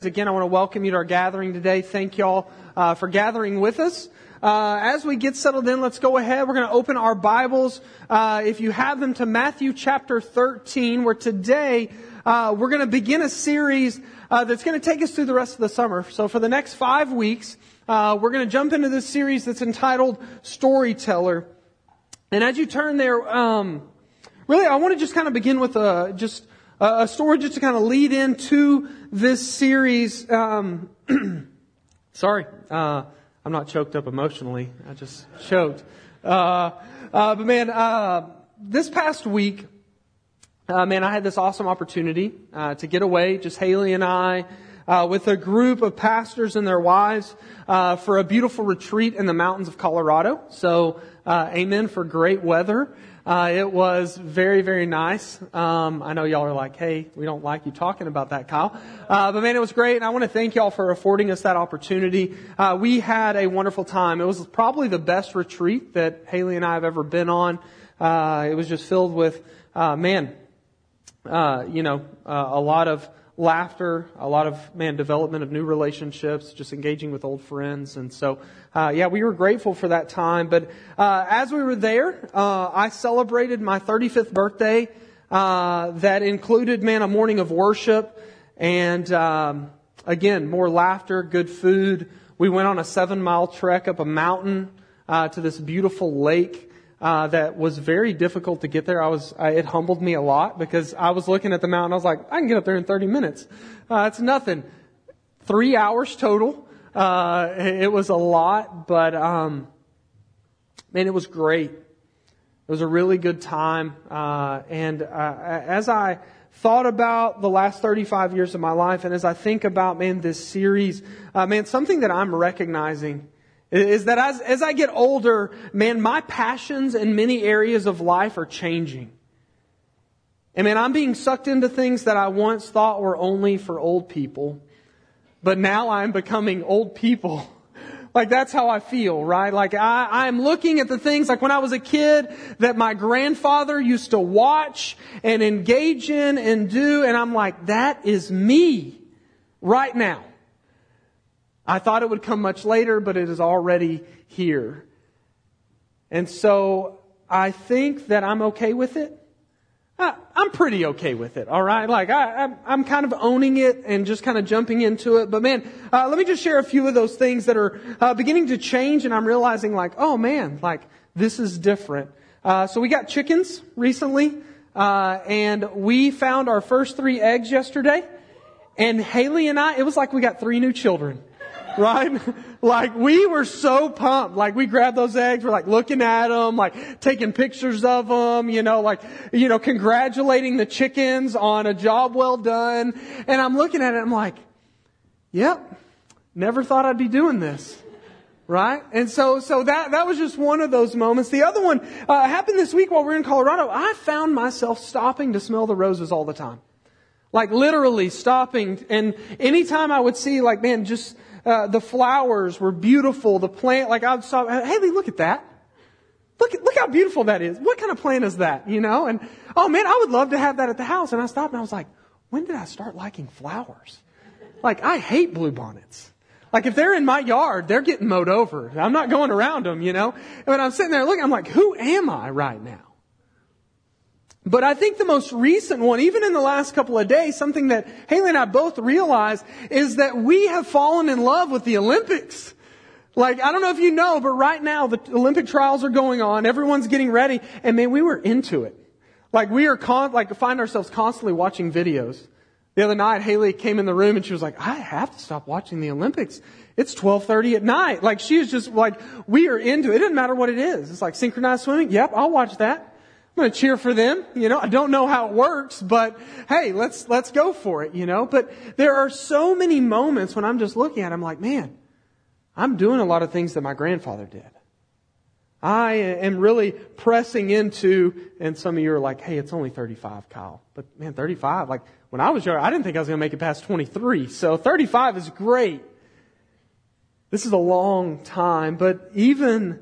Again, I want to welcome you to our gathering today. Thank y'all uh, for gathering with us. Uh, as we get settled in, let's go ahead. We're going to open our Bibles, uh, if you have them, to Matthew chapter 13, where today uh, we're going to begin a series uh, that's going to take us through the rest of the summer. So for the next five weeks, uh, we're going to jump into this series that's entitled Storyteller. And as you turn there, um, really, I want to just kind of begin with a just a story just to kind of lead into this series. Um, sorry, uh, I'm not choked up emotionally. I just choked. Uh, uh, but man, uh, this past week, uh, man, I had this awesome opportunity uh, to get away, just Haley and I. with a group of pastors and their wives for a beautiful retreat in the mountains of Colorado. So, amen for great weather. Uh, it was very, very nice. Um, I know y'all are like, hey, we don't like you talking about that, Kyle. Uh, but man, it was great, and I want to thank y'all for affording us that opportunity. Uh, we had a wonderful time. It was probably the best retreat that Haley and I have ever been on. Uh, it was just filled with, uh, man, uh, you know, a lot of laughter, a lot of, man, development of new relationships, just engaging with old friends. And so, uh, yeah, we were grateful for that time. But uh, as we were there, uh, I celebrated my 35th birthday. Uh, that included, man, a morning of worship and, um, again, more laughter, good food. We went on a seven mile trek up a mountain uh, to this beautiful lake uh, that was very difficult to get there. I was, I, it humbled me a lot because I was looking at the mountain. I was like, I can get up there in 30 minutes. Uh, it's nothing. Three hours total. Uh, it was a lot, but, um, man, it was great. It was a really good time. Uh, and, uh, as I, thought about the last 35 years of my life and as I think about, man, this series, uh, man, something that I'm recognizing is that as, as I get older, man, my passions in many areas of life are changing. And man, I'm being sucked into things that I once thought were only for old people. But now I'm becoming old people. Like that's how I feel, right? Like I, I'm looking at the things like when I was a kid that my grandfather used to watch and engage in and do, and I'm like, that is me right now. I thought it would come much later, but it is already here. And so I think that I'm okay with it. I'm pretty okay with it, all right? Like, I, am kind of owning it and just kind of jumping into it. But man, uh, let me just share a few of those things that are uh, beginning to change, and I'm realizing, like, oh man, like, this is different. Uh, so we got chickens recently, uh, and we found our first three eggs yesterday. And Haley and I, it was like we got three new children right? like we were so pumped. Like we grabbed those eggs, we're like looking at them, like taking pictures of them, you know, like, you know, congratulating the chickens on a job well done. And I'm looking at it, I'm like, yep, never thought I'd be doing this. Right? And so, so that, that was just one of those moments. The other one, uh, happened this week while we were in Colorado. I found myself stopping to smell the roses all the time. Like literally stopping. And anytime I would see like, man, just, uh, the flowers were beautiful. The plant, like I saw, Haley, look at that. Look, look how beautiful that is. What kind of plant is that? You know? And, oh man, I would love to have that at the house. And I stopped and I was like, when did I start liking flowers? Like, I hate bluebonnets. Like, if they're in my yard, they're getting mowed over. I'm not going around them, you know? And when I'm sitting there looking, I'm like, who am I right now? But I think the most recent one, even in the last couple of days, something that Haley and I both realized is that we have fallen in love with the Olympics. Like, I don't know if you know, but right now the Olympic trials are going on. Everyone's getting ready. And man, we were into it. Like, we are con- like, find ourselves constantly watching videos. The other night, Haley came in the room and she was like, I have to stop watching the Olympics. It's 1230 at night. Like, she is just like, we are into it. It doesn't matter what it is. It's like synchronized swimming. Yep, I'll watch that. I'm going to cheer for them. You know, I don't know how it works, but hey, let's, let's go for it, you know. But there are so many moments when I'm just looking at it, I'm like, man, I'm doing a lot of things that my grandfather did. I am really pressing into, and some of you are like, hey, it's only 35, Kyle. But man, 35, like when I was young, I didn't think I was going to make it past 23. So 35 is great. This is a long time, but even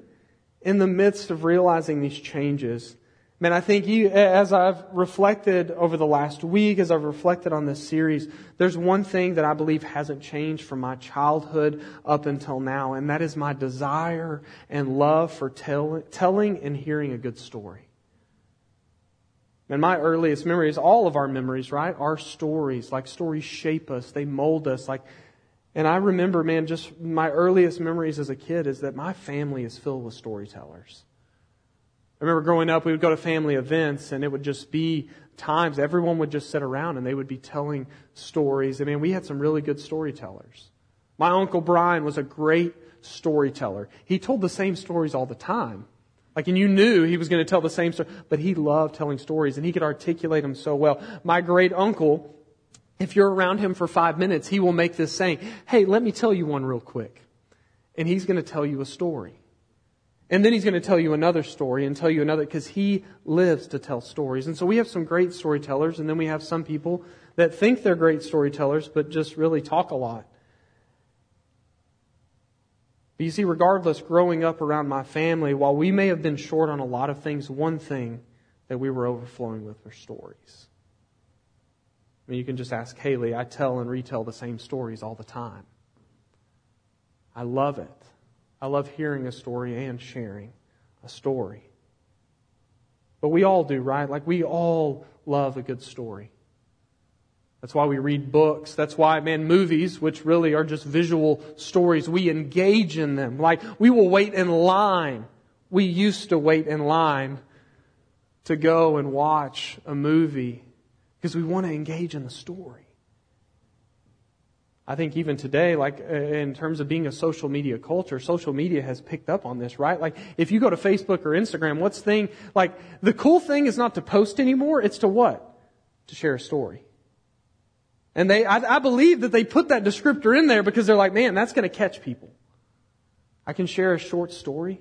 in the midst of realizing these changes, Man, I think you, as I've reflected over the last week, as I've reflected on this series, there's one thing that I believe hasn't changed from my childhood up until now, and that is my desire and love for tell, telling and hearing a good story. And my earliest memories, all of our memories, right, are stories. Like stories shape us, they mold us. Like, and I remember, man, just my earliest memories as a kid is that my family is filled with storytellers. Remember growing up, we would go to family events and it would just be times everyone would just sit around and they would be telling stories. I mean, we had some really good storytellers. My uncle Brian was a great storyteller. He told the same stories all the time. Like, and you knew he was going to tell the same story, but he loved telling stories and he could articulate them so well. My great uncle, if you're around him for five minutes, he will make this saying, Hey, let me tell you one real quick. And he's going to tell you a story. And then he's going to tell you another story and tell you another because he lives to tell stories. And so we have some great storytellers, and then we have some people that think they're great storytellers, but just really talk a lot. But you see, regardless, growing up around my family, while we may have been short on a lot of things, one thing that we were overflowing with were stories. I mean, you can just ask Haley. I tell and retell the same stories all the time. I love it. I love hearing a story and sharing a story. But we all do, right? Like we all love a good story. That's why we read books. That's why, man, movies, which really are just visual stories, we engage in them. Like we will wait in line. We used to wait in line to go and watch a movie because we want to engage in the story. I think even today, like uh, in terms of being a social media culture, social media has picked up on this, right? Like if you go to Facebook or Instagram, what's thing, like the cool thing is not to post anymore, it's to what? To share a story. And they, I, I believe that they put that descriptor in there because they're like, man, that's going to catch people. I can share a short story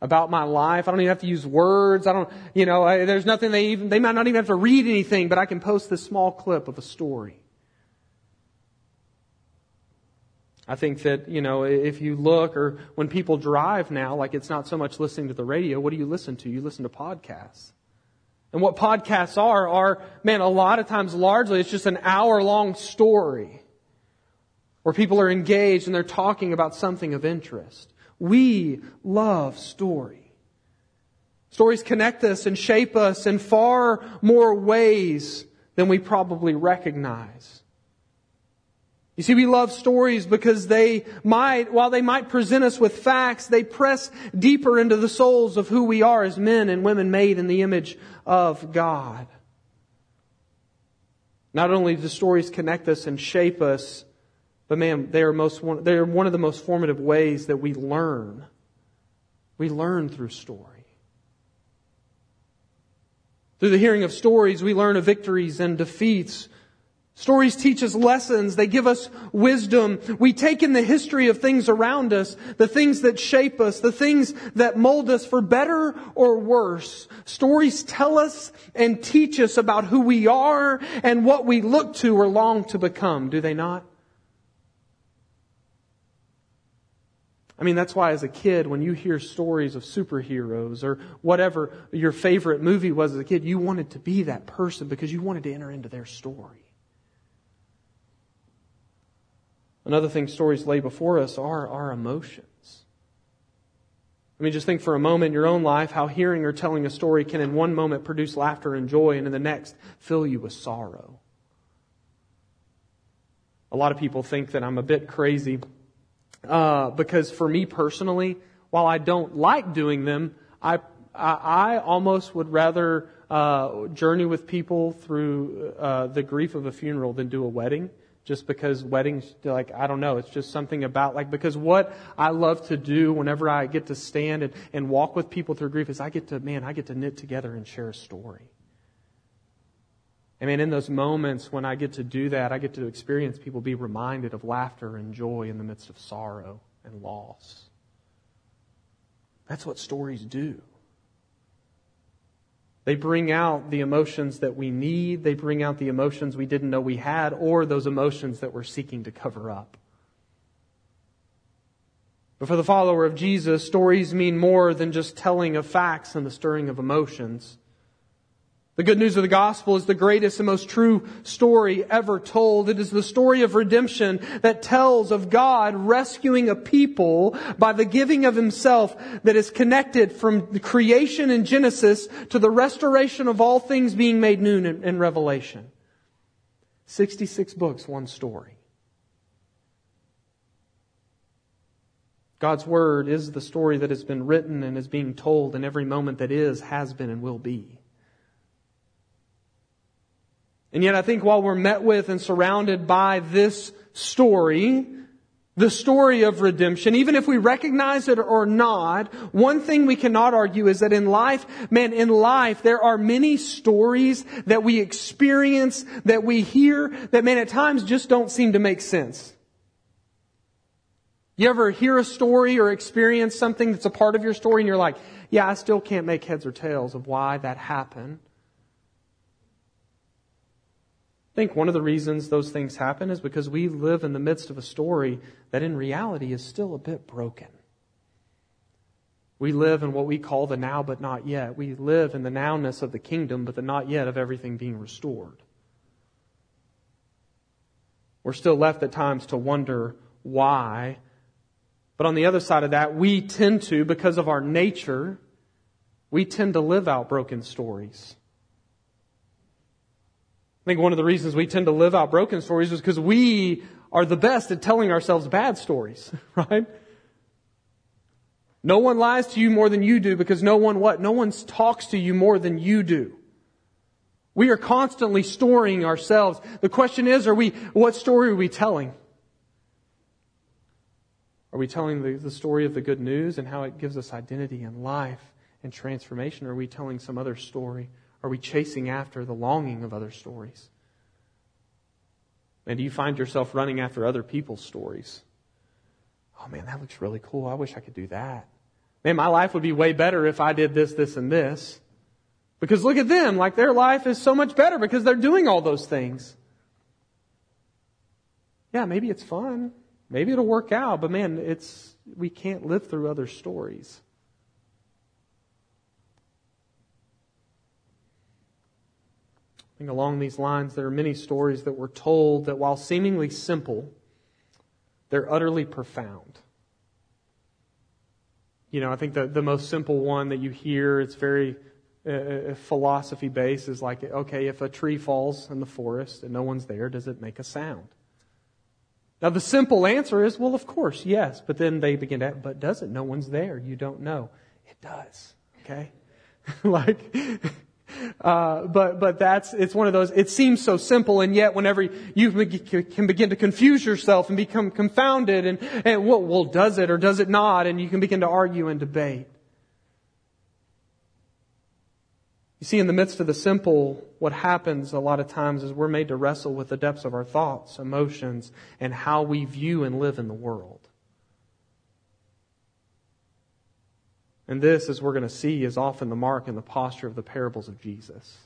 about my life. I don't even have to use words. I don't, you know, I, there's nothing they even, they might not even have to read anything, but I can post this small clip of a story. I think that, you know, if you look or when people drive now, like it's not so much listening to the radio, what do you listen to? You listen to podcasts. And what podcasts are, are, man, a lot of times largely it's just an hour long story where people are engaged and they're talking about something of interest. We love story. Stories connect us and shape us in far more ways than we probably recognize. You see, we love stories because they might, while they might present us with facts, they press deeper into the souls of who we are as men and women made in the image of God. Not only do stories connect us and shape us, but man, they are, most, they are one of the most formative ways that we learn. We learn through story. Through the hearing of stories, we learn of victories and defeats. Stories teach us lessons. They give us wisdom. We take in the history of things around us, the things that shape us, the things that mold us for better or worse. Stories tell us and teach us about who we are and what we look to or long to become, do they not? I mean, that's why as a kid, when you hear stories of superheroes or whatever your favorite movie was as a kid, you wanted to be that person because you wanted to enter into their story. Another thing stories lay before us are our emotions. I mean, just think for a moment in your own life how hearing or telling a story can in one moment produce laughter and joy and in the next fill you with sorrow. A lot of people think that I'm a bit crazy uh, because for me personally, while I don't like doing them, I, I, I almost would rather uh, journey with people through uh, the grief of a funeral than do a wedding just because weddings, like, I don't know, it's just something about, like, because what I love to do whenever I get to stand and, and walk with people through grief is I get to, man, I get to knit together and share a story. I mean, in those moments when I get to do that, I get to experience people be reminded of laughter and joy in the midst of sorrow and loss. That's what stories do. They bring out the emotions that we need. They bring out the emotions we didn't know we had, or those emotions that we're seeking to cover up. But for the follower of Jesus, stories mean more than just telling of facts and the stirring of emotions. The good news of the gospel is the greatest and most true story ever told. It is the story of redemption that tells of God rescuing a people by the giving of himself that is connected from the creation in Genesis to the restoration of all things being made new in, in Revelation. 66 books, one story. God's Word is the story that has been written and is being told in every moment that is, has been, and will be. And yet I think while we're met with and surrounded by this story, the story of redemption, even if we recognize it or not, one thing we cannot argue is that in life, man, in life, there are many stories that we experience, that we hear, that man, at times just don't seem to make sense. You ever hear a story or experience something that's a part of your story and you're like, yeah, I still can't make heads or tails of why that happened. I think one of the reasons those things happen is because we live in the midst of a story that in reality is still a bit broken. We live in what we call the now but not yet. We live in the nowness of the kingdom, but the not yet of everything being restored. We're still left at times to wonder why. But on the other side of that, we tend to, because of our nature, we tend to live out broken stories. I think one of the reasons we tend to live out broken stories is because we are the best at telling ourselves bad stories, right? No one lies to you more than you do because no one what? No one talks to you more than you do. We are constantly storing ourselves. The question is, are we, what story are we telling? Are we telling the, the story of the good news and how it gives us identity and life and transformation? Or are we telling some other story? Are we chasing after the longing of other stories? And do you find yourself running after other people's stories? Oh man, that looks really cool. I wish I could do that. Man, my life would be way better if I did this, this, and this. Because look at them, like their life is so much better because they're doing all those things. Yeah, maybe it's fun. Maybe it'll work out, but man, it's, we can't live through other stories. I think along these lines, there are many stories that were told that while seemingly simple, they're utterly profound. You know, I think the, the most simple one that you hear, it's very uh, uh philosophy based, is like, okay, if a tree falls in the forest and no one's there, does it make a sound? Now, the simple answer is, well, of course, yes. But then they begin to, but does it? No one's there. You don't know. It does. Okay? like, uh, but but that's it's one of those. It seems so simple, and yet whenever you can begin to confuse yourself and become confounded, and and well, well, does it or does it not? And you can begin to argue and debate. You see, in the midst of the simple, what happens a lot of times is we're made to wrestle with the depths of our thoughts, emotions, and how we view and live in the world. And this, as we're going to see, is often the mark and the posture of the parables of Jesus,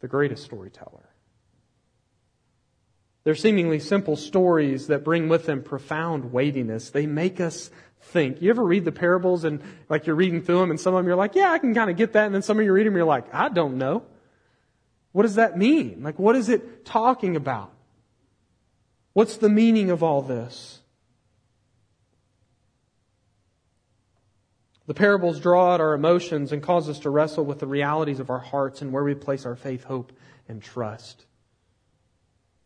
the greatest storyteller. They're seemingly simple stories that bring with them profound weightiness. They make us think. You ever read the parables and like you're reading through them and some of them you're like, yeah, I can kind of get that. And then some of you read them you're like, I don't know. What does that mean? Like, what is it talking about? What's the meaning of all this? The parables draw out our emotions and cause us to wrestle with the realities of our hearts and where we place our faith, hope, and trust.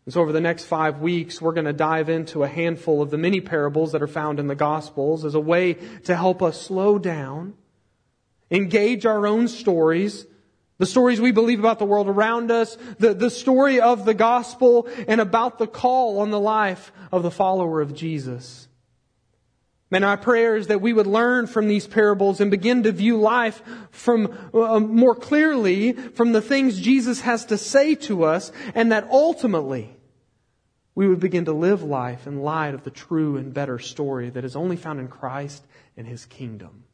And so over the next five weeks, we're going to dive into a handful of the many parables that are found in the Gospels as a way to help us slow down, engage our own stories, the stories we believe about the world around us, the, the story of the gospel, and about the call on the life of the follower of Jesus. And our prayer is that we would learn from these parables and begin to view life from uh, more clearly from the things Jesus has to say to us, and that ultimately we would begin to live life in light of the true and better story that is only found in Christ and His kingdom.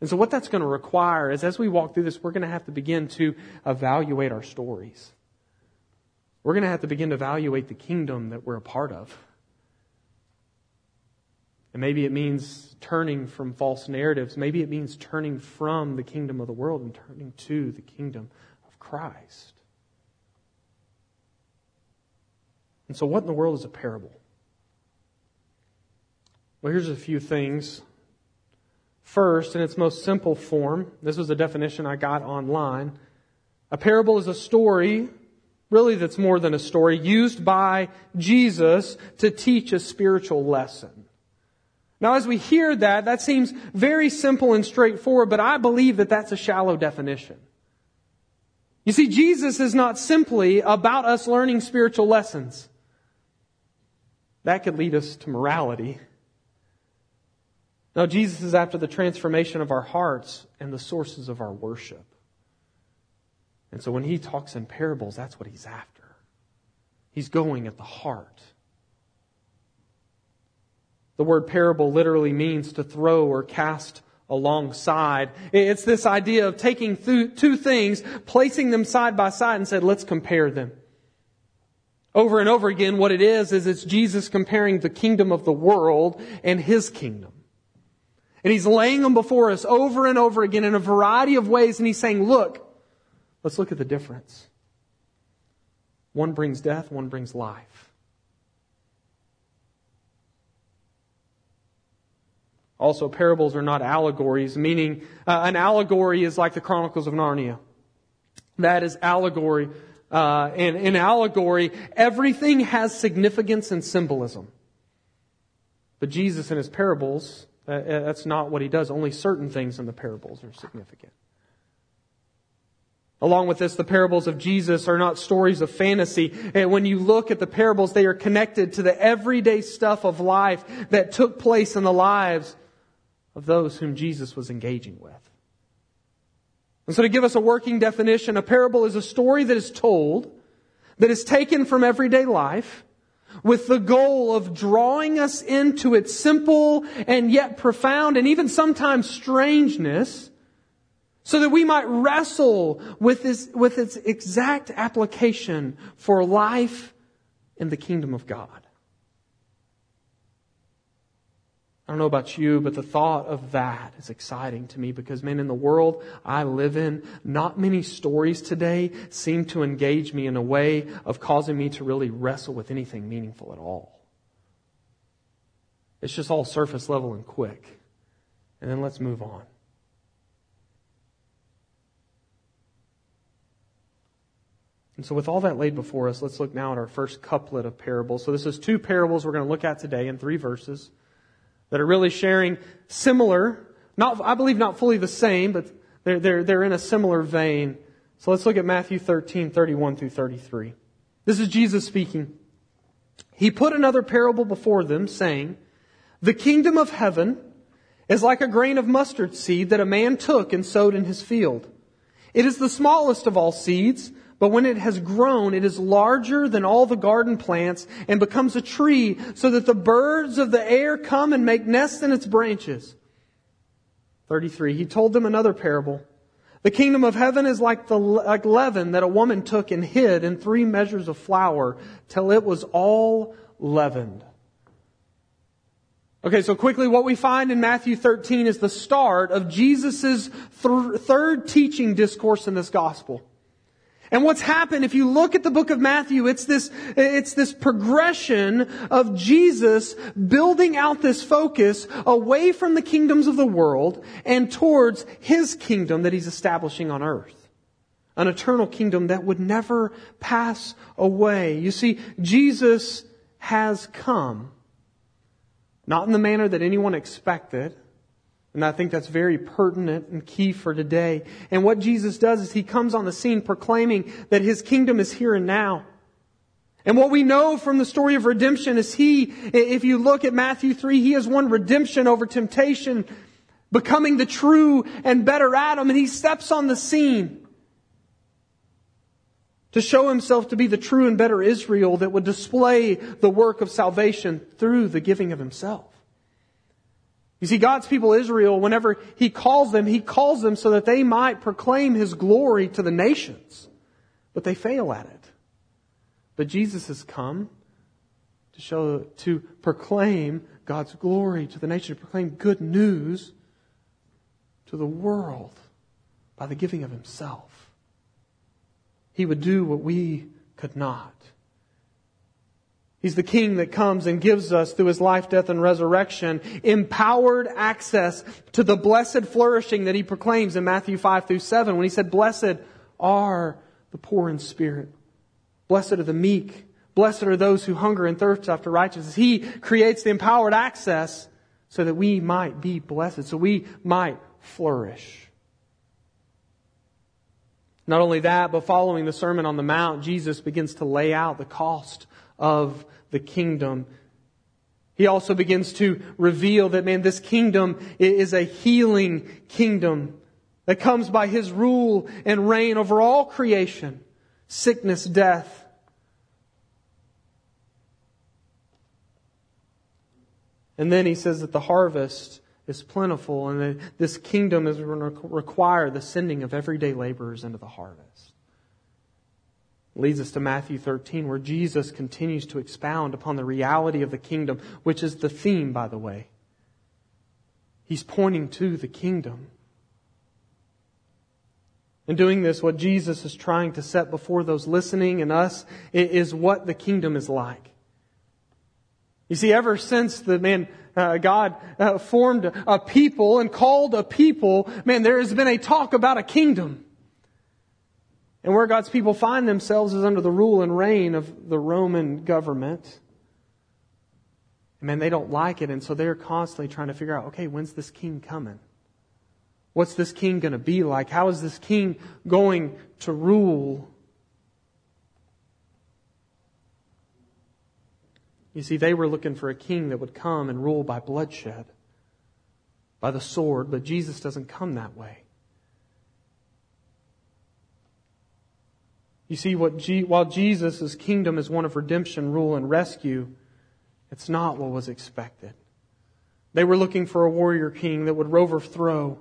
And so what that's going to require is as we walk through this, we're going to have to begin to evaluate our stories. We're going to have to begin to evaluate the kingdom that we're a part of. And maybe it means turning from false narratives. Maybe it means turning from the kingdom of the world and turning to the kingdom of Christ. And so, what in the world is a parable? Well, here's a few things. First, in its most simple form, this was a definition I got online. A parable is a story, really that's more than a story, used by Jesus to teach a spiritual lesson. Now, as we hear that, that seems very simple and straightforward, but I believe that that's a shallow definition. You see, Jesus is not simply about us learning spiritual lessons. That could lead us to morality. No, Jesus is after the transformation of our hearts and the sources of our worship. And so when he talks in parables, that's what he's after. He's going at the heart. The word parable literally means to throw or cast alongside. It's this idea of taking two things, placing them side by side and said, let's compare them. Over and over again, what it is, is it's Jesus comparing the kingdom of the world and his kingdom. And he's laying them before us over and over again in a variety of ways, and he's saying, look, let's look at the difference. One brings death, one brings life. Also, parables are not allegories, meaning uh, an allegory is like the Chronicles of Narnia. That is allegory uh, in, in allegory, everything has significance and symbolism. But Jesus in his parables, uh, uh, that's not what he does. Only certain things in the parables are significant. Along with this, the parables of Jesus are not stories of fantasy. And when you look at the parables, they are connected to the everyday stuff of life that took place in the lives of those whom Jesus was engaging with. And so to give us a working definition, a parable is a story that is told, that is taken from everyday life, with the goal of drawing us into its simple and yet profound and even sometimes strangeness, so that we might wrestle with, this, with its exact application for life in the kingdom of God. I don't know about you, but the thought of that is exciting to me because, man, in the world I live in, not many stories today seem to engage me in a way of causing me to really wrestle with anything meaningful at all. It's just all surface level and quick. And then let's move on. And so, with all that laid before us, let's look now at our first couplet of parables. So, this is two parables we're going to look at today in three verses that are really sharing similar, not, I believe not fully the same, but they're, they're, they're in a similar vein. So let's look at Matthew 13, 31 through 33. This is Jesus speaking. He put another parable before them, saying, The kingdom of heaven is like a grain of mustard seed that a man took and sowed in his field. It is the smallest of all seeds, but when it has grown, it is larger than all the garden plants and becomes a tree so that the birds of the air come and make nests in its branches. 33. He told them another parable. The kingdom of heaven is like the like leaven that a woman took and hid in three measures of flour till it was all leavened. Okay, so quickly what we find in Matthew 13 is the start of Jesus' th- third teaching discourse in this gospel. And what's happened, if you look at the book of Matthew, it's this, it's this progression of Jesus building out this focus away from the kingdoms of the world and towards his kingdom that he's establishing on earth. An eternal kingdom that would never pass away. You see, Jesus has come. Not in the manner that anyone expected, and I think that's very pertinent and key for today. And what Jesus does is he comes on the scene proclaiming that his kingdom is here and now. And what we know from the story of redemption is he, if you look at Matthew 3, he has won redemption over temptation, becoming the true and better Adam, and he steps on the scene to show himself to be the true and better Israel that would display the work of salvation through the giving of himself. You see, God's people Israel, whenever He calls them, He calls them so that they might proclaim His glory to the nations. But they fail at it. But Jesus has come to show, to proclaim God's glory to the nation, to proclaim good news to the world by the giving of himself. He would do what we could not. He's the king that comes and gives us through his life, death, and resurrection empowered access to the blessed flourishing that he proclaims in Matthew 5 through 7 when he said, Blessed are the poor in spirit. Blessed are the meek. Blessed are those who hunger and thirst after righteousness. He creates the empowered access so that we might be blessed, so we might flourish. Not only that, but following the Sermon on the Mount, Jesus begins to lay out the cost of the kingdom. He also begins to reveal that, man, this kingdom is a healing kingdom that comes by His rule and reign over all creation, sickness, death, And then he says that the harvest is plentiful and that this kingdom is going to require the sending of everyday laborers into the harvest. Leads us to Matthew 13 where Jesus continues to expound upon the reality of the kingdom, which is the theme, by the way. He's pointing to the kingdom. In doing this, what Jesus is trying to set before those listening and us is what the kingdom is like. You see, ever since the man, uh, God uh, formed a people and called a people, man, there has been a talk about a kingdom. And where God's people find themselves is under the rule and reign of the Roman government. And man, they don't like it, and so they're constantly trying to figure out, okay, when's this king coming? What's this king going to be like? How is this king going to rule? You see, they were looking for a king that would come and rule by bloodshed, by the sword, but Jesus doesn't come that way. You see, what G- while Jesus' kingdom is one of redemption, rule, and rescue, it's not what was expected. They were looking for a warrior king that would overthrow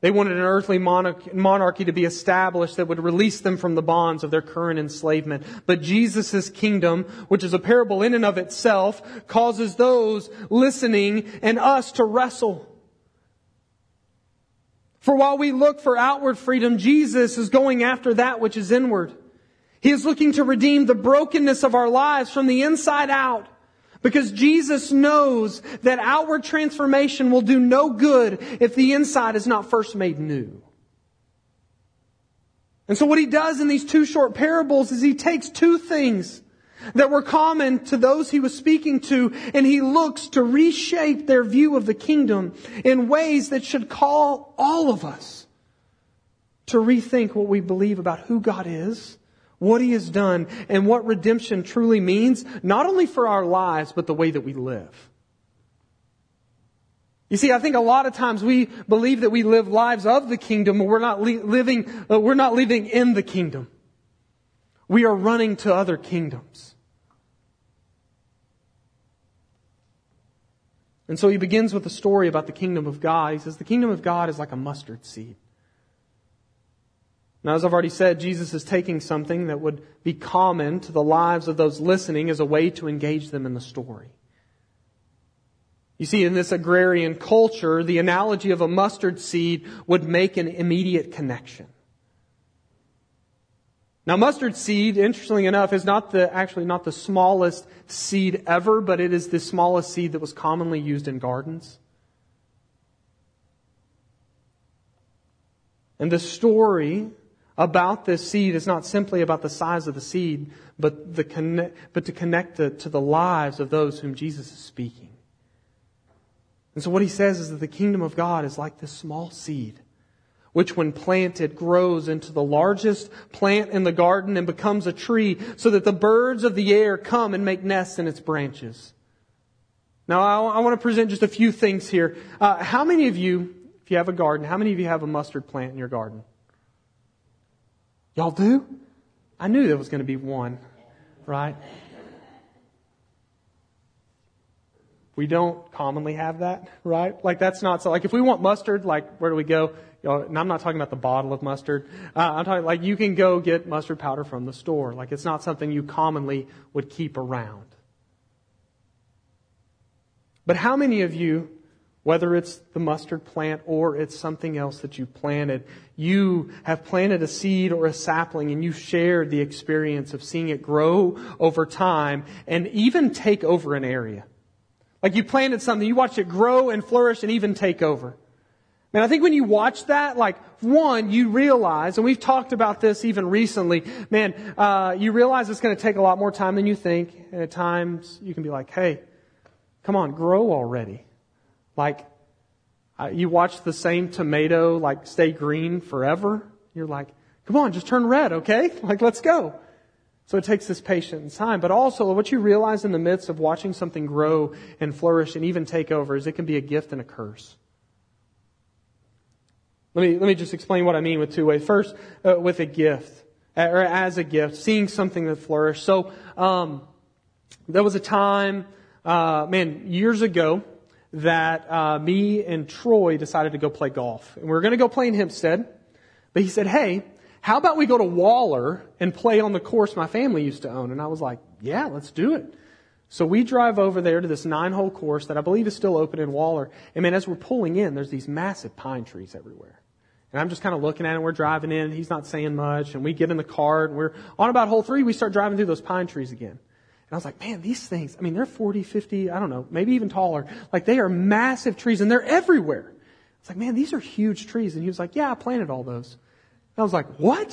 they wanted an earthly monarchy to be established that would release them from the bonds of their current enslavement. But Jesus' kingdom, which is a parable in and of itself, causes those listening and us to wrestle. For while we look for outward freedom, Jesus is going after that which is inward. He is looking to redeem the brokenness of our lives from the inside out. Because Jesus knows that outward transformation will do no good if the inside is not first made new. And so what he does in these two short parables is he takes two things that were common to those he was speaking to and he looks to reshape their view of the kingdom in ways that should call all of us to rethink what we believe about who God is what he has done, and what redemption truly means, not only for our lives, but the way that we live. You see, I think a lot of times we believe that we live lives of the kingdom, but we're not living, uh, we're not living in the kingdom. We are running to other kingdoms. And so he begins with a story about the kingdom of God. He says, the kingdom of God is like a mustard seed. Now, as I've already said, Jesus is taking something that would be common to the lives of those listening as a way to engage them in the story. You see, in this agrarian culture, the analogy of a mustard seed would make an immediate connection. Now, mustard seed, interestingly enough, is not the, actually not the smallest seed ever, but it is the smallest seed that was commonly used in gardens. And the story about this seed is not simply about the size of the seed, but, the connect, but to connect it to the lives of those whom Jesus is speaking. And so what he says is that the kingdom of God is like this small seed, which when planted grows into the largest plant in the garden and becomes a tree so that the birds of the air come and make nests in its branches. Now I, I want to present just a few things here. Uh, how many of you, if you have a garden, how many of you have a mustard plant in your garden? Y'all do? I knew there was going to be one, right? We don't commonly have that, right? Like that's not so. Like if we want mustard, like where do we go? And I'm not talking about the bottle of mustard. Uh, I'm talking like you can go get mustard powder from the store. Like it's not something you commonly would keep around. But how many of you, whether it's the mustard plant or it's something else that you planted, you have planted a seed or a sapling and you shared the experience of seeing it grow over time and even take over an area? Like you planted something, you watched it grow and flourish and even take over. And I think when you watch that, like, one, you realize, and we've talked about this even recently, man, uh, you realize it's going to take a lot more time than you think. And at times, you can be like, hey, come on, grow already. Like, uh, you watch the same tomato, like, stay green forever. You're like, come on, just turn red, okay? Like, let's go. So it takes this patience and time. But also, what you realize in the midst of watching something grow and flourish and even take over is it can be a gift and a curse. Let me, let me just explain what I mean with two ways. First, uh, with a gift, or as a gift, seeing something that flourished. So, um, there was a time, uh, man, years ago, that uh, me and Troy decided to go play golf. And we were going to go play in Hempstead. But he said, hey, how about we go to Waller and play on the course my family used to own? And I was like, yeah, let's do it. So we drive over there to this nine hole course that I believe is still open in Waller. And man, as we're pulling in, there's these massive pine trees everywhere. And I'm just kind of looking at it. We're driving in. He's not saying much. And we get in the car and we're on about hole three. We start driving through those pine trees again. And I was like, man, these things, I mean, they're 40, 50, I don't know, maybe even taller. Like they are massive trees and they're everywhere. I was like, man, these are huge trees. And he was like, yeah, I planted all those. And I was like, what?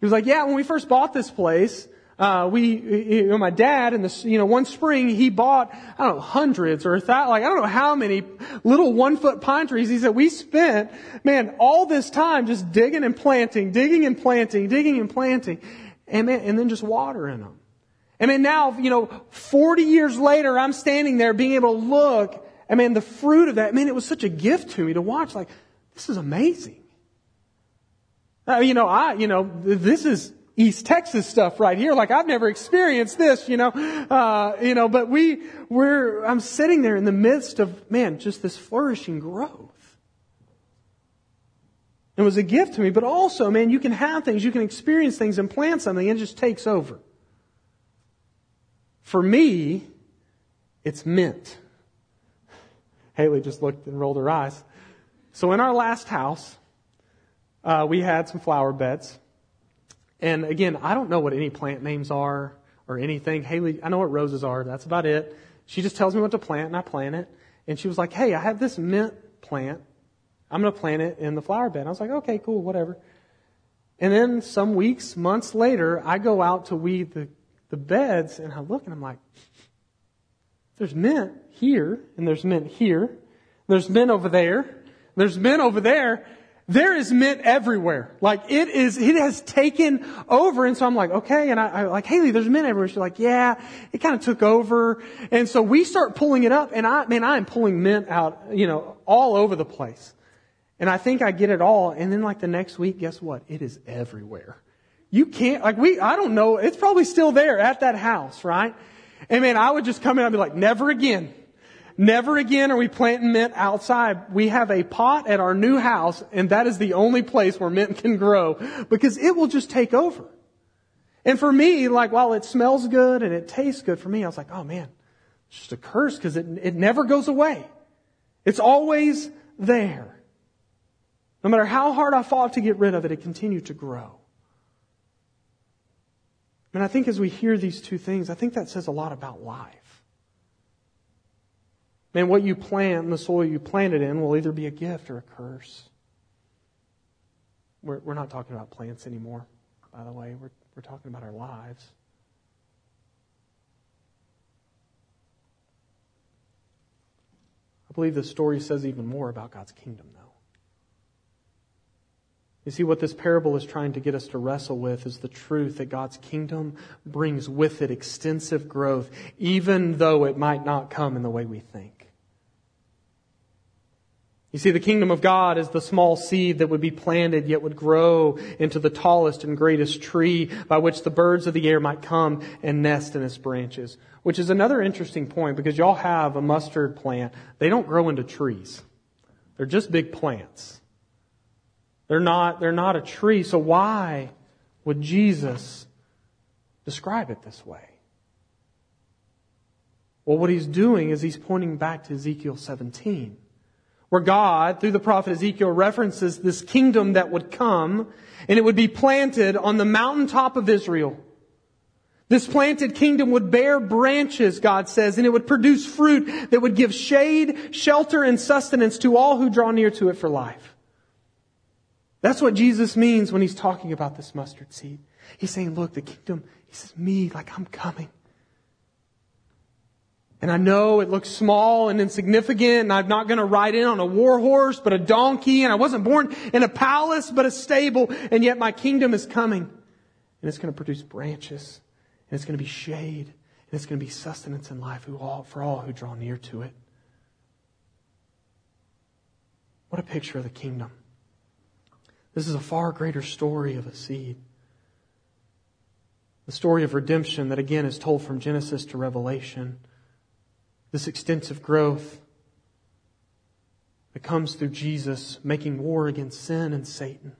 He was like, yeah, when we first bought this place, uh, we, you know, my dad in this, you know, one spring he bought, I don't know, hundreds or that, like, I don't know how many little one foot pine trees. He said, we spent, man, all this time just digging and planting, digging and planting, digging and planting, and man, and then just watering them. And man, now, you know, 40 years later, I'm standing there being able to look, and mean, the fruit of that, man, it was such a gift to me to watch, like, this is amazing. Uh, you know, I, you know, this is East Texas stuff right here. Like I've never experienced this, you know, uh, you know, but we, we're, I'm sitting there in the midst of, man, just this flourishing growth. It was a gift to me, but also, man, you can have things, you can experience things and plant something and it just takes over. For me, it's mint. Haley just looked and rolled her eyes. So in our last house, uh, we had some flower beds. And again, I don't know what any plant names are or anything. Haley, I know what roses are. That's about it. She just tells me what to plant and I plant it. And she was like, hey, I have this mint plant. I'm going to plant it in the flower bed. I was like, okay, cool, whatever. And then some weeks, months later, I go out to weed the, the beds and I look and I'm like, there's mint here and there's mint here. There's mint over there. There's mint over there. There is mint everywhere. Like it is, it has taken over. And so I'm like, okay. And I, I like, Haley, there's mint everywhere. She's like, yeah, it kind of took over. And so we start pulling it up and I, man, I am pulling mint out, you know, all over the place. And I think I get it all. And then like the next week, guess what? It is everywhere. You can't, like we, I don't know. It's probably still there at that house, right? And man, I would just come in and I'd be like, never again. Never again are we planting mint outside. We have a pot at our new house, and that is the only place where mint can grow because it will just take over. And for me, like, while it smells good and it tastes good for me, I was like, oh man, it's just a curse because it, it never goes away. It's always there. No matter how hard I fought to get rid of it, it continued to grow. And I think as we hear these two things, I think that says a lot about life. Man, what you plant the soil you plant it in will either be a gift or a curse. We're, we're not talking about plants anymore, by the way. We're, we're talking about our lives. I believe the story says even more about God's kingdom, though. You see, what this parable is trying to get us to wrestle with is the truth that God's kingdom brings with it extensive growth, even though it might not come in the way we think. You see, the kingdom of God is the small seed that would be planted yet would grow into the tallest and greatest tree by which the birds of the air might come and nest in its branches. Which is another interesting point because y'all have a mustard plant. They don't grow into trees. They're just big plants. They're not, they're not a tree. So why would Jesus describe it this way? Well, what he's doing is he's pointing back to Ezekiel 17, where God, through the prophet Ezekiel, references this kingdom that would come, and it would be planted on the mountaintop of Israel. This planted kingdom would bear branches, God says, and it would produce fruit that would give shade, shelter, and sustenance to all who draw near to it for life. That's what Jesus means when he's talking about this mustard seed. He's saying, look, the kingdom, he says, me, like I'm coming. And I know it looks small and insignificant, and I'm not going to ride in on a war horse, but a donkey, and I wasn't born in a palace, but a stable, and yet my kingdom is coming. And it's going to produce branches, and it's going to be shade, and it's going to be sustenance in life for all who draw near to it. What a picture of the kingdom. This is a far greater story of a seed. The story of redemption that again is told from Genesis to Revelation this extensive growth that comes through Jesus making war against sin and Satan,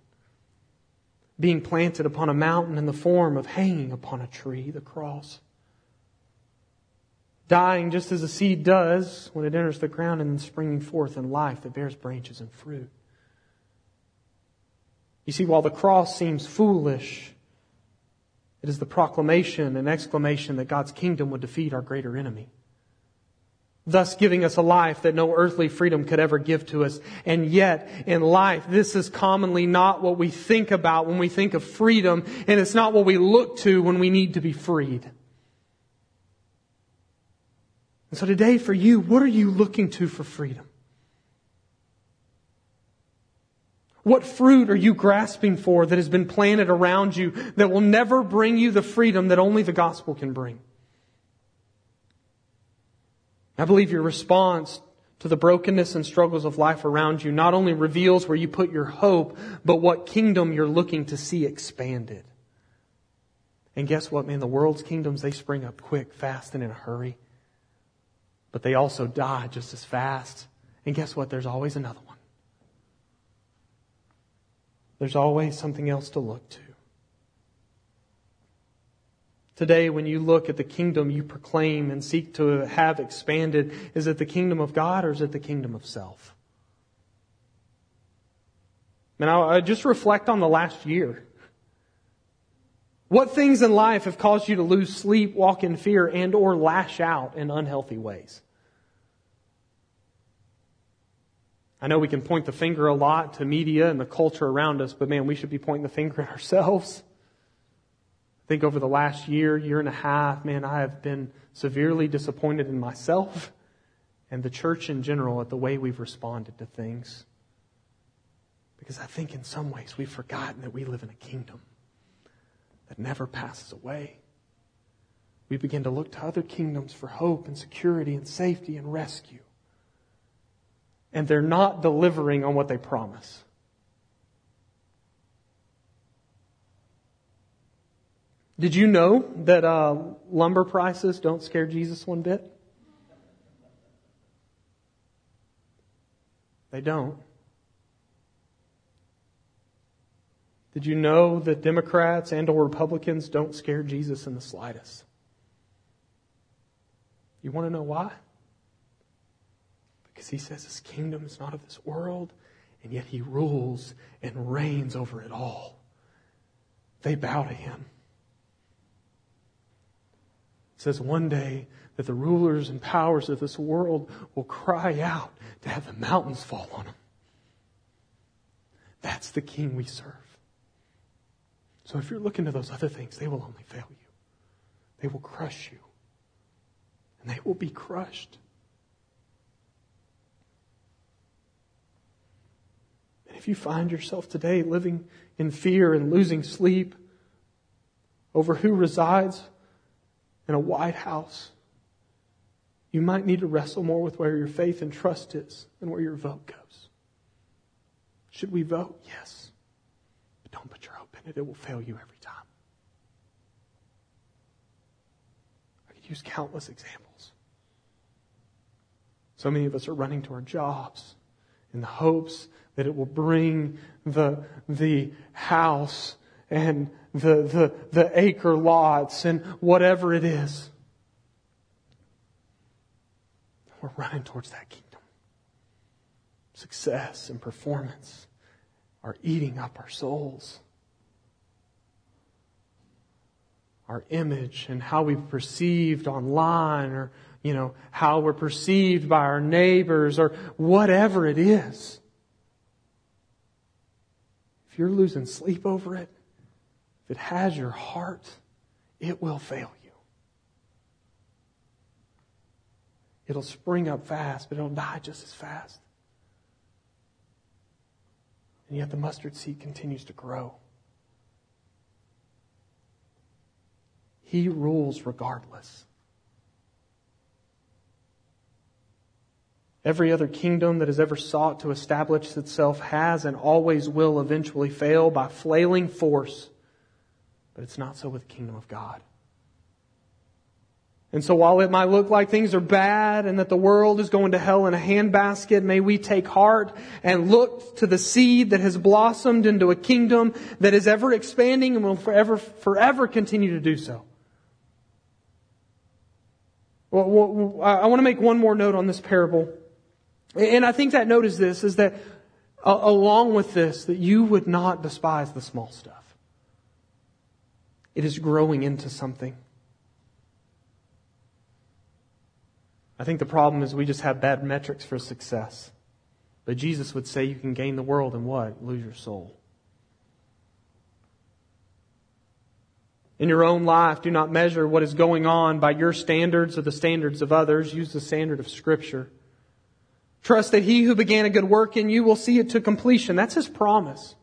being planted upon a mountain in the form of hanging upon a tree, the cross, dying just as a seed does when it enters the ground and then springing forth in life that bears branches and fruit. You see, while the cross seems foolish, it is the proclamation and exclamation that God's kingdom would defeat our greater enemy thus giving us a life that no earthly freedom could ever give to us. And yet, in life, this is commonly not what we think about when we think of freedom, and it's not what we look to when we need to be freed. And so today for you, what are you looking to for freedom? What fruit are you grasping for that has been planted around you that will never bring you the freedom that only the gospel can bring? I believe your response to the brokenness and struggles of life around you not only reveals where you put your hope, but what kingdom you're looking to see expanded. And guess what, man? The world's kingdoms, they spring up quick, fast, and in a hurry. But they also die just as fast. And guess what? There's always another one. There's always something else to look to. Today, when you look at the kingdom you proclaim and seek to have expanded, is it the kingdom of God or is it the kingdom of self? And I just reflect on the last year. What things in life have caused you to lose sleep, walk in fear, and or lash out in unhealthy ways? I know we can point the finger a lot to media and the culture around us, but man, we should be pointing the finger at ourselves. Think over the last year, year and a half, man, I have been severely disappointed in myself and the church in general at the way we've responded to things. Because I think in some ways we've forgotten that we live in a kingdom that never passes away. We begin to look to other kingdoms for hope and security and safety and rescue. And they're not delivering on what they promise. Did you know that uh, lumber prices don't scare Jesus one bit? They don't. Did you know that Democrats and or Republicans don't scare Jesus in the slightest? You want to know why? Because he says his kingdom is not of this world, and yet he rules and reigns over it all. They bow to him says one day that the rulers and powers of this world will cry out to have the mountains fall on them. That's the king we serve. So if you're looking to those other things, they will only fail you. They will crush you. And they will be crushed. And if you find yourself today living in fear and losing sleep over who resides in a White House, you might need to wrestle more with where your faith and trust is than where your vote goes. Should we vote? Yes. But don't put your hope in it. It will fail you every time. I could use countless examples. So many of us are running to our jobs in the hopes that it will bring the, the house and the, the, the acre lots and whatever it is. we're running towards that kingdom. Success and performance are eating up our souls. Our image and how we're perceived online or, you know, how we're perceived by our neighbors or whatever it is. If you're losing sleep over it, it has your heart, it will fail you. It'll spring up fast, but it'll die just as fast. And yet the mustard seed continues to grow. He rules regardless. Every other kingdom that has ever sought to establish itself has and always will eventually fail by flailing force. But it's not so with the kingdom of God. And so while it might look like things are bad and that the world is going to hell in a handbasket, may we take heart and look to the seed that has blossomed into a kingdom that is ever expanding and will forever, forever continue to do so. Well, I want to make one more note on this parable. And I think that note is this, is that uh, along with this, that you would not despise the small stuff. It is growing into something. I think the problem is we just have bad metrics for success. But Jesus would say you can gain the world and what? Lose your soul. In your own life, do not measure what is going on by your standards or the standards of others. Use the standard of Scripture. Trust that he who began a good work in you will see it to completion. That's his promise.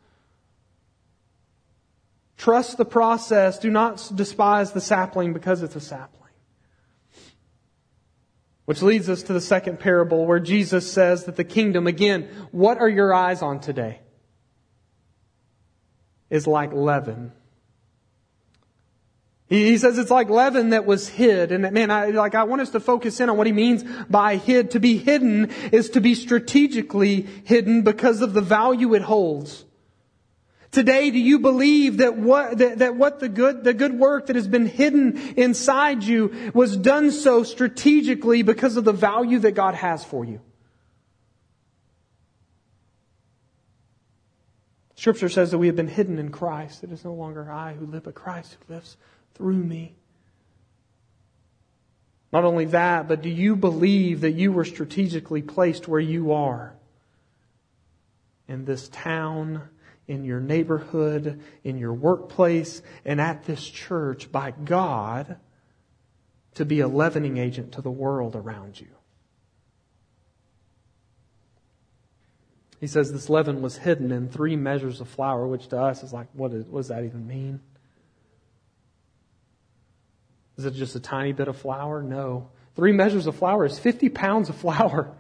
Trust the process. Do not despise the sapling because it's a sapling. Which leads us to the second parable where Jesus says that the kingdom, again, what are your eyes on today? Is like leaven. He says it's like leaven that was hid. And man, I, like, I want us to focus in on what he means by hid. To be hidden is to be strategically hidden because of the value it holds. Today, do you believe that what, that, that, what the good, the good work that has been hidden inside you was done so strategically because of the value that God has for you? Scripture says that we have been hidden in Christ. It is no longer I who live, but Christ who lives through me. Not only that, but do you believe that you were strategically placed where you are? In this town, in your neighborhood, in your workplace, and at this church by God to be a leavening agent to the world around you. He says this leaven was hidden in three measures of flour, which to us is like, what, is, what does that even mean? Is it just a tiny bit of flour? No. Three measures of flour is 50 pounds of flour.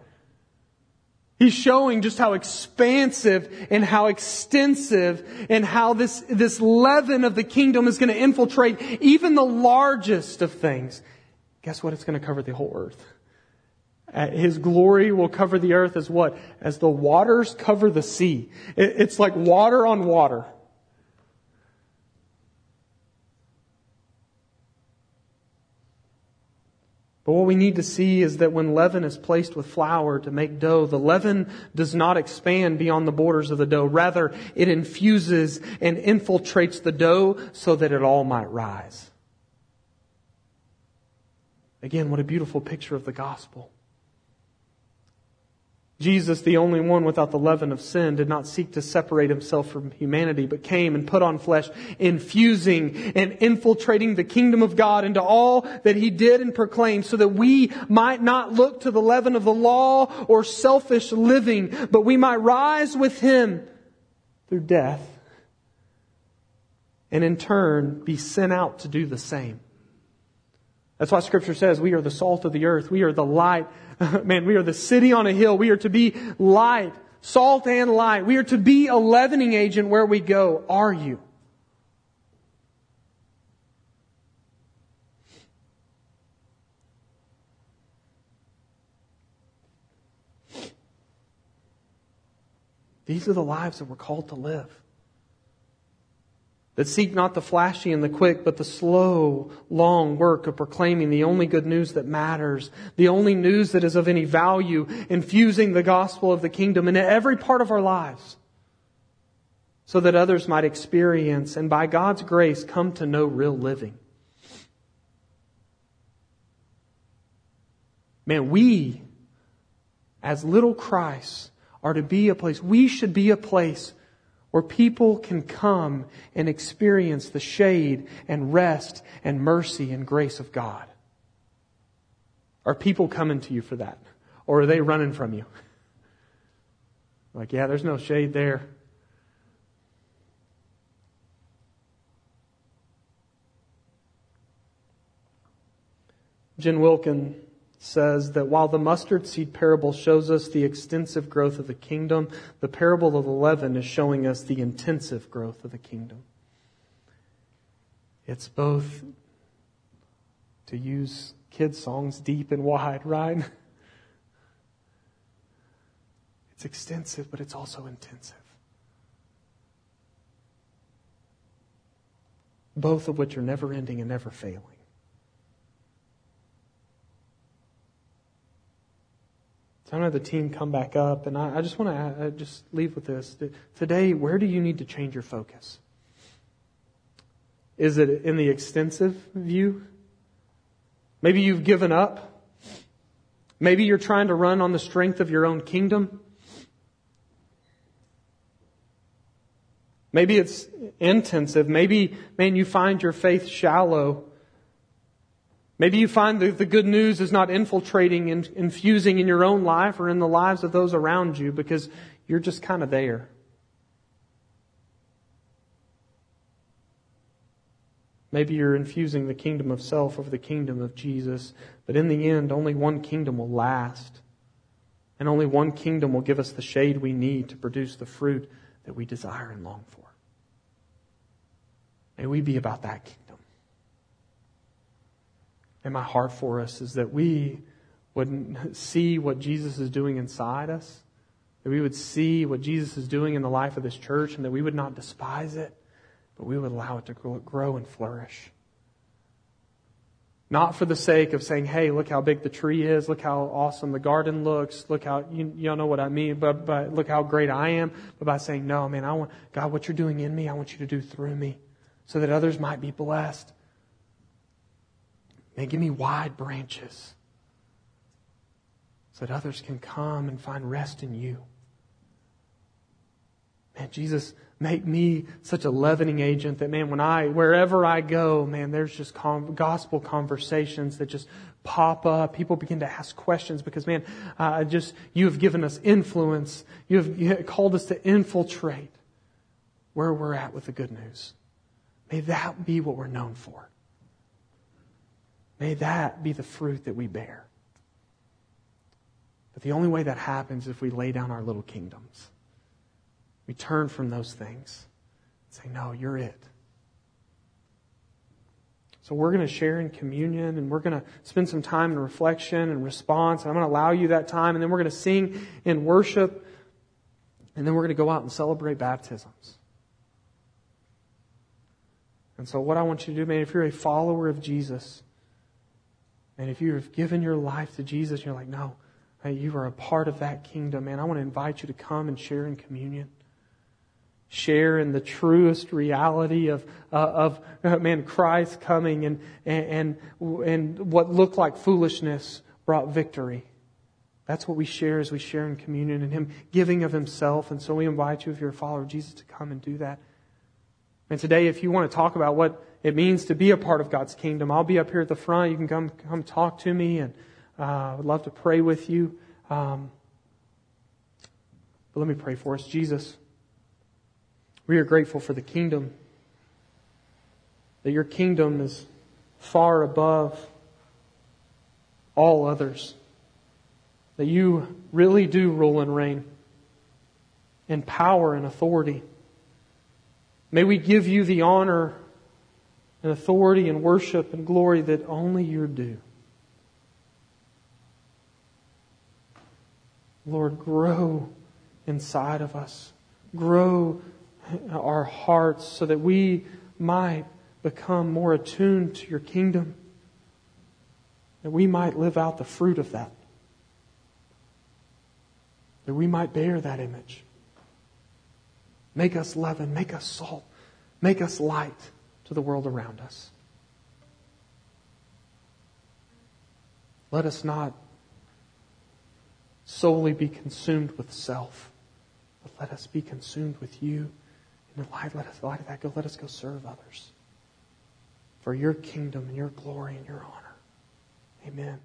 He's showing just how expansive and how extensive and how this, this leaven of the kingdom is going to infiltrate even the largest of things. Guess what? It's going to cover the whole earth. His glory will cover the earth as what? As the waters cover the sea. It's like water on water. But what we need to see is that when leaven is placed with flour to make dough, the leaven does not expand beyond the borders of the dough. Rather, it infuses and infiltrates the dough so that it all might rise. Again, what a beautiful picture of the gospel. Jesus, the only one without the leaven of sin, did not seek to separate himself from humanity, but came and put on flesh, infusing and infiltrating the kingdom of God into all that he did and proclaimed so that we might not look to the leaven of the law or selfish living, but we might rise with him through death and in turn be sent out to do the same. That's why scripture says we are the salt of the earth. We are the light man, we are the city on a hill. We are to be light, salt and light. We are to be a leavening agent where we go. Are you? These are the lives that we're called to live. That seek not the flashy and the quick, but the slow, long work of proclaiming the only good news that matters, the only news that is of any value, infusing the gospel of the kingdom into every part of our lives, so that others might experience and by God's grace come to know real living. Man, we, as little Christ, are to be a place, we should be a place where people can come and experience the shade and rest and mercy and grace of God? Are people coming to you for that? Or are they running from you? Like, yeah, there's no shade there. Jen Wilkin says that while the mustard seed parable shows us the extensive growth of the kingdom, the parable of the leaven is showing us the intensive growth of the kingdom. It's both, to use kids' songs, deep and wide, right? It's extensive, but it's also intensive. Both of which are never ending and never failing. So I'm going to have the team come back up, and I, I just want to just leave with this. Today, where do you need to change your focus? Is it in the extensive view? Maybe you've given up. Maybe you're trying to run on the strength of your own kingdom. Maybe it's intensive. Maybe, man, you find your faith shallow. Maybe you find that the good news is not infiltrating and infusing in your own life or in the lives of those around you because you're just kind of there. Maybe you're infusing the kingdom of self over the kingdom of Jesus, but in the end, only one kingdom will last. And only one kingdom will give us the shade we need to produce the fruit that we desire and long for. May we be about that kingdom and my heart for us is that we would see what Jesus is doing inside us, that we would see what Jesus is doing in the life of this church, and that we would not despise it, but we would allow it to grow and flourish. Not for the sake of saying, hey, look how big the tree is, look how awesome the garden looks, look how, you, you know what I mean, but, but look how great I am, but by saying, no, man, I want, God, what you're doing in me, I want you to do through me, so that others might be blessed Man, give me wide branches so that others can come and find rest in you. Man, Jesus, make me such a leavening agent that, man, when I, wherever I go, man, there's just gospel conversations that just pop up. People begin to ask questions because, man, uh, just, you have given us influence. You have, you have called us to infiltrate where we're at with the good news. May that be what we're known for. May that be the fruit that we bear. But the only way that happens is if we lay down our little kingdoms. We turn from those things and say, No, you're it. So we're going to share in communion and we're going to spend some time in reflection and response. And I'm going to allow you that time. And then we're going to sing in worship. And then we're going to go out and celebrate baptisms. And so what I want you to do, man, if you're a follower of Jesus, and if you have given your life to Jesus, you're like, no, hey, you are a part of that kingdom, man. I want to invite you to come and share in communion. Share in the truest reality of, uh, of uh, man, Christ coming and, and, and, and what looked like foolishness brought victory. That's what we share as we share in communion and Him giving of Himself. And so we invite you, if you're a follower of Jesus, to come and do that. And today, if you want to talk about what it means to be a part of God's kingdom. I'll be up here at the front. You can come come talk to me, and uh, I would love to pray with you. Um, but let me pray for us, Jesus. We are grateful for the kingdom. That your kingdom is far above all others. That you really do rule and reign in power and authority. May we give you the honor and authority and worship and glory that only you're due. Lord, grow inside of us. Grow our hearts so that we might become more attuned to your kingdom, that we might live out the fruit of that, that we might bear that image. Make us leaven, make us salt, make us light to the world around us. Let us not solely be consumed with self, but let us be consumed with you. In the light, let us light of that go. Let us go serve others for your kingdom and your glory and your honor. Amen.